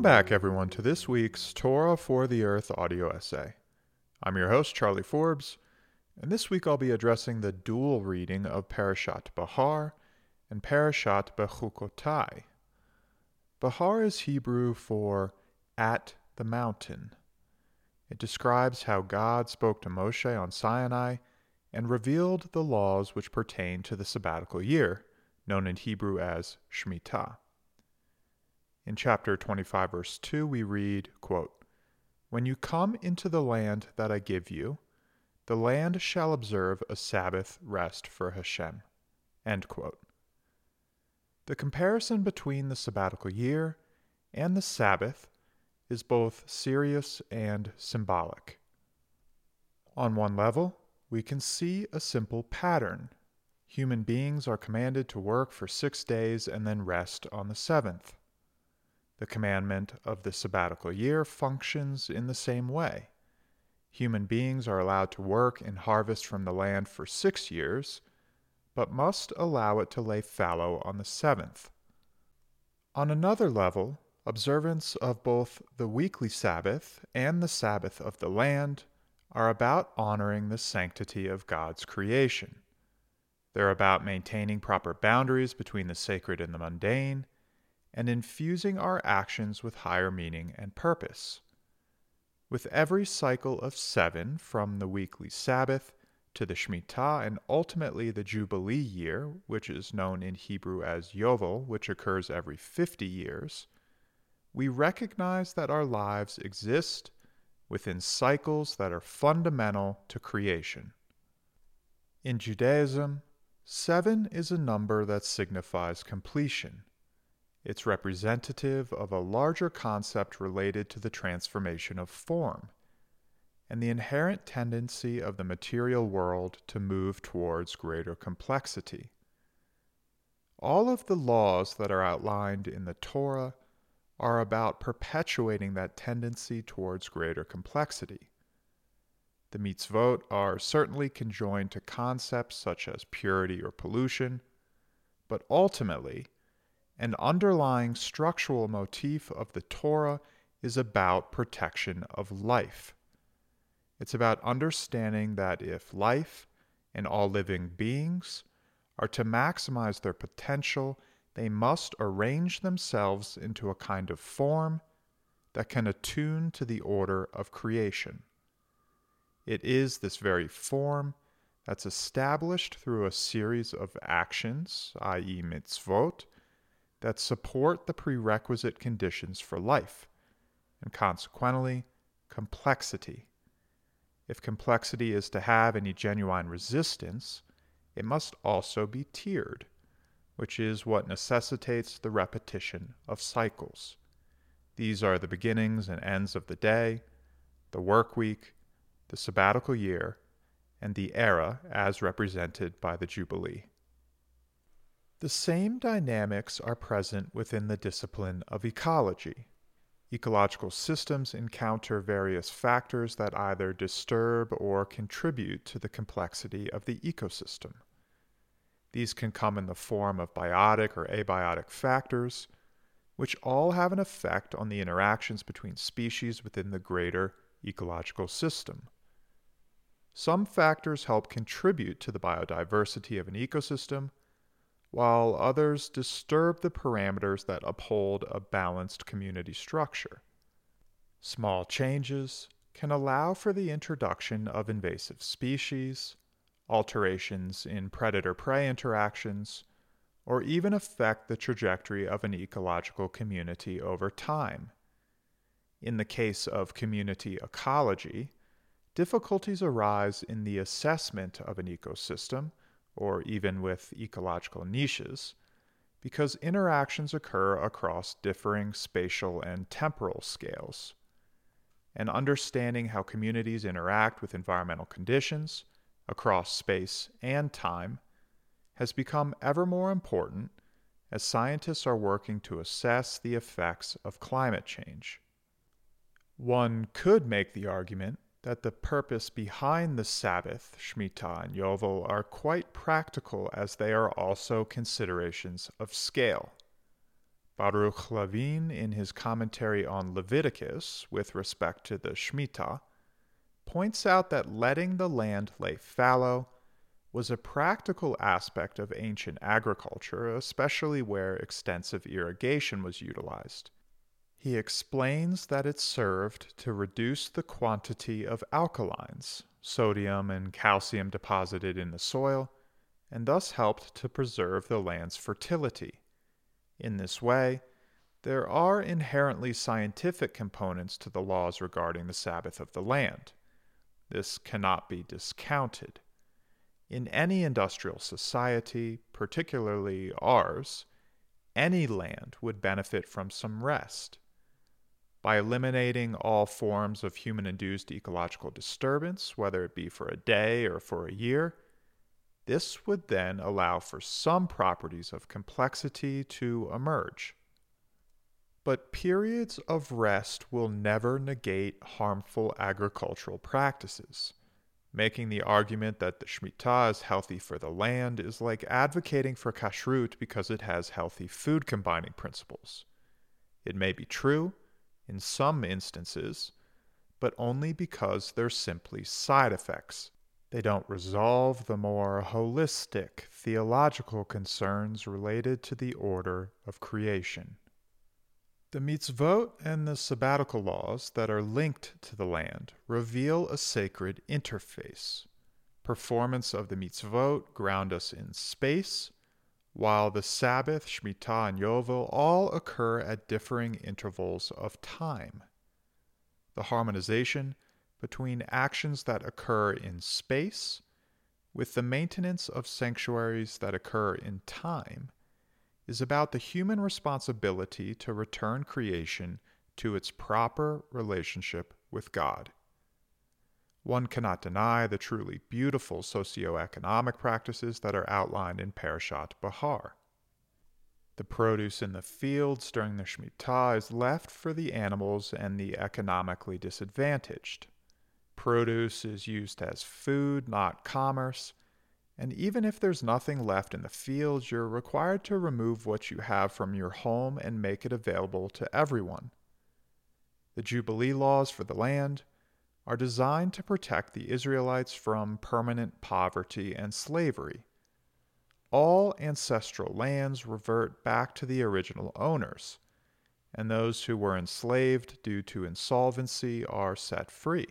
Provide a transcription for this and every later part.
Welcome back, everyone, to this week's Torah for the Earth audio essay. I'm your host, Charlie Forbes, and this week I'll be addressing the dual reading of Parashat Bahar and Parashat Bechukotai. Bahar is Hebrew for at the mountain. It describes how God spoke to Moshe on Sinai and revealed the laws which pertain to the sabbatical year, known in Hebrew as Shemitah. In chapter 25, verse 2, we read, quote, When you come into the land that I give you, the land shall observe a Sabbath rest for Hashem. End quote. The comparison between the sabbatical year and the Sabbath is both serious and symbolic. On one level, we can see a simple pattern. Human beings are commanded to work for six days and then rest on the seventh. The commandment of the sabbatical year functions in the same way. Human beings are allowed to work and harvest from the land for six years, but must allow it to lay fallow on the seventh. On another level, observance of both the weekly Sabbath and the Sabbath of the land are about honoring the sanctity of God's creation. They're about maintaining proper boundaries between the sacred and the mundane, and infusing our actions with higher meaning and purpose. With every cycle of seven, from the weekly Sabbath to the Shemitah and ultimately the Jubilee year, which is known in Hebrew as Yovel, which occurs every 50 years, we recognize that our lives exist within cycles that are fundamental to creation. In Judaism, seven is a number that signifies completion. It's representative of a larger concept related to the transformation of form and the inherent tendency of the material world to move towards greater complexity. All of the laws that are outlined in the Torah are about perpetuating that tendency towards greater complexity. The mitzvot are certainly conjoined to concepts such as purity or pollution, but ultimately, an underlying structural motif of the Torah is about protection of life. It's about understanding that if life and all living beings are to maximize their potential they must arrange themselves into a kind of form that can attune to the order of creation. It is this very form that's established through a series of actions, i.e., mitzvot, that support the prerequisite conditions for life, and consequently, complexity. If complexity is to have any genuine resistance, it must also be tiered which is what necessitates the repetition of cycles. These are the beginnings and ends of the day, the work week, the sabbatical year, and the era as represented by the Jubilee. The same dynamics are present within the discipline of ecology. Ecological systems encounter various factors that either disturb or contribute to the complexity of the ecosystem. These can come in the form of biotic or abiotic factors, which all have an effect on the interactions between species within the greater ecological system. Some factors help contribute to the biodiversity of an ecosystem, while others disturb the parameters that uphold a balanced community structure. Small changes can allow for the introduction of invasive species, alterations in predator prey interactions, or even affect the trajectory of an ecological community over time. In the case of community ecology, difficulties arise in the assessment of an ecosystem, or even with ecological niches, because interactions occur across differing spatial and temporal scales. And understanding how communities interact with environmental conditions across space and time has become ever more important as scientists are working to assess the effects of climate change. One could make the argument that the purpose behind the Sabbath, Shemitah, and Yovel are quite practical as they are also considerations of scale. Baruch Levine, in his commentary on Leviticus with respect to the Shemitah, points out that letting the land lay fallow was a practical aspect of ancient agriculture, especially where extensive irrigation was utilized. He explains that it served to reduce the quantity of alkalines, sodium and calcium deposited in the soil, and thus helped to preserve the land's fertility. In this way, there are inherently scientific components to the laws regarding the Sabbath of the land. This cannot be discounted. In any industrial society, particularly ours, any land would benefit from some rest. By eliminating all forms of human induced ecological disturbance, whether it be for a day or for a year, this would then allow for some properties of complexity to emerge. But periods of rest will never negate harmful agricultural practices. Making the argument that the Shemitah is healthy for the land is like advocating for kashrut because it has healthy food combining principles. It may be true, in some instances, but only because they're simply side effects. They don't resolve the more holistic theological concerns related to the order of creation. The mitzvot and the sabbatical laws that are linked to the land reveal a sacred interface. Performance of the mitzvot ground us in space, while the Sabbath, Shemitah, and Yovel all occur at differing intervals of time. The harmonization between actions that occur in space with the maintenance of sanctuaries that occur in time is about the human responsibility to return creation to its proper relationship with God. One cannot deny the truly beautiful socio-economic practices that are outlined in Parashat Bahar. The produce in the fields during the Shemitah is left for the animals and the economically disadvantaged. Produce is used as food, not commerce, and even if there's nothing left in the fields, you're required to remove what you have from your home and make it available to everyone. The Jubilee laws for the land are designed to protect the Israelites from permanent poverty and slavery. All ancestral lands revert back to the original owners, and those who were enslaved due to insolvency are set free.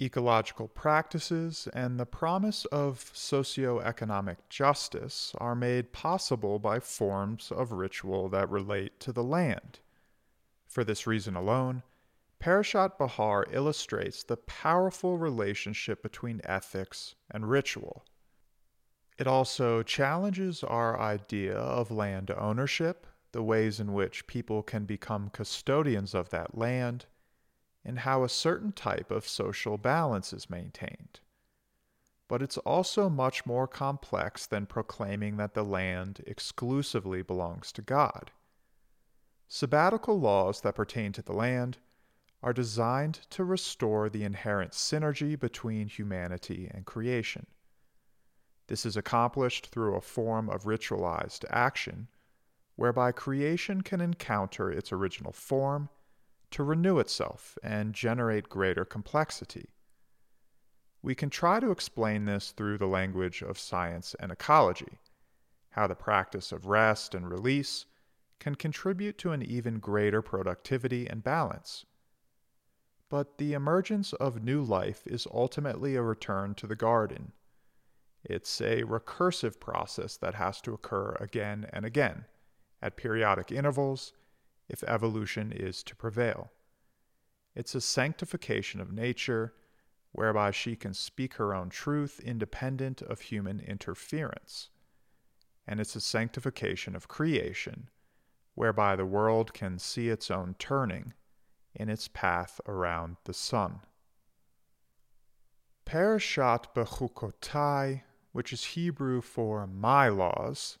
Ecological practices and the promise of socio-economic justice are made possible by forms of ritual that relate to the land. For this reason alone, Parashat Bahar illustrates the powerful relationship between ethics and ritual. It also challenges our idea of land ownership, the ways in which people can become custodians of that land, and how a certain type of social balance is maintained. But it's also much more complex than proclaiming that the land exclusively belongs to God. Sabbatical laws that pertain to the land are designed to restore the inherent synergy between humanity and creation. This is accomplished through a form of ritualized action whereby creation can encounter its original form to renew itself and generate greater complexity. We can try to explain this through the language of science and ecology, how the practice of rest and release can contribute to an even greater productivity and balance but the emergence of new life is ultimately a return to the garden. It's a recursive process that has to occur again and again, at periodic intervals, if evolution is to prevail. It's a sanctification of nature, whereby she can speak her own truth independent of human interference. And it's a sanctification of creation, whereby the world can see its own turning in its path around the sun. Parashat Bechukotai, which is Hebrew for my laws,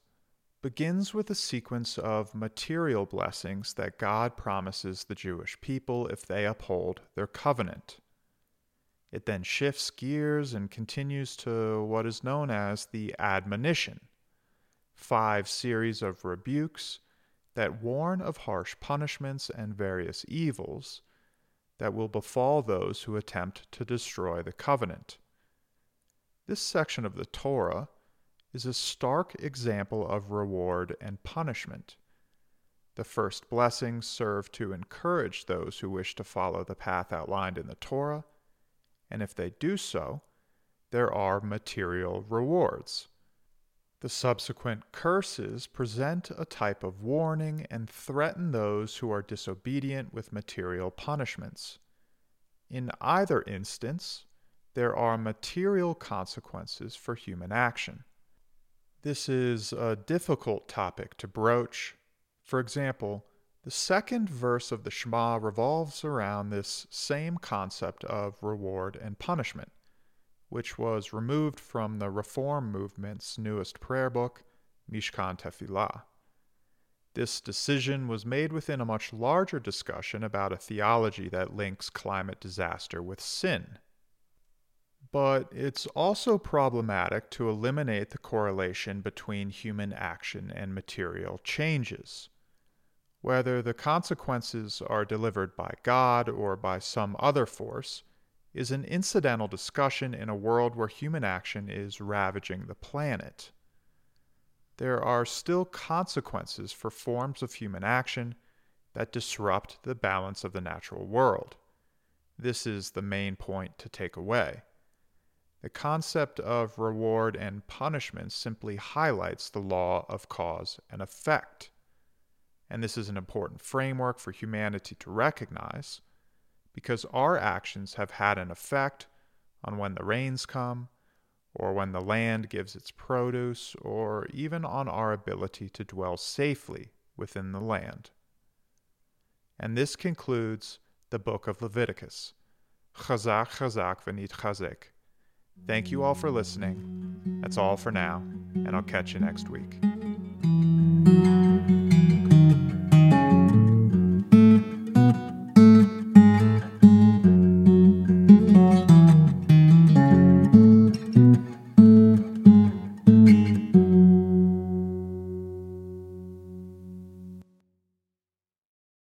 begins with a sequence of material blessings that God promises the Jewish people if they uphold their covenant. It then shifts gears and continues to what is known as the admonition, five series of rebukes that warn of harsh punishments and various evils that will befall those who attempt to destroy the covenant. This section of the Torah is a stark example of reward and punishment. The first blessings serve to encourage those who wish to follow the path outlined in the Torah, and if they do so, there are material rewards. The subsequent curses present a type of warning and threaten those who are disobedient with material punishments. In either instance, there are material consequences for human action. This is a difficult topic to broach. For example, the second verse of the Shema revolves around this same concept of reward and punishment, which was removed from the Reform movement's newest prayer book, Mishkan Tefillah. This decision was made within a much larger discussion about a theology that links climate disaster with sin but it's also problematic to eliminate the correlation between human action and material changes. Whether the consequences are delivered by God or by some other force is an incidental discussion in a world where human action is ravaging the planet. There are still consequences for forms of human action that disrupt the balance of the natural world. This is the main point to take away. The concept of reward and punishment simply highlights the law of cause and effect. And this is an important framework for humanity to recognize because our actions have had an effect on when the rains come, or when the land gives its produce, or even on our ability to dwell safely within the land. And this concludes the book of Leviticus. Chazak, chazak, v'nit chazek. Thank you all for listening. That's all for now, and I'll catch you next week.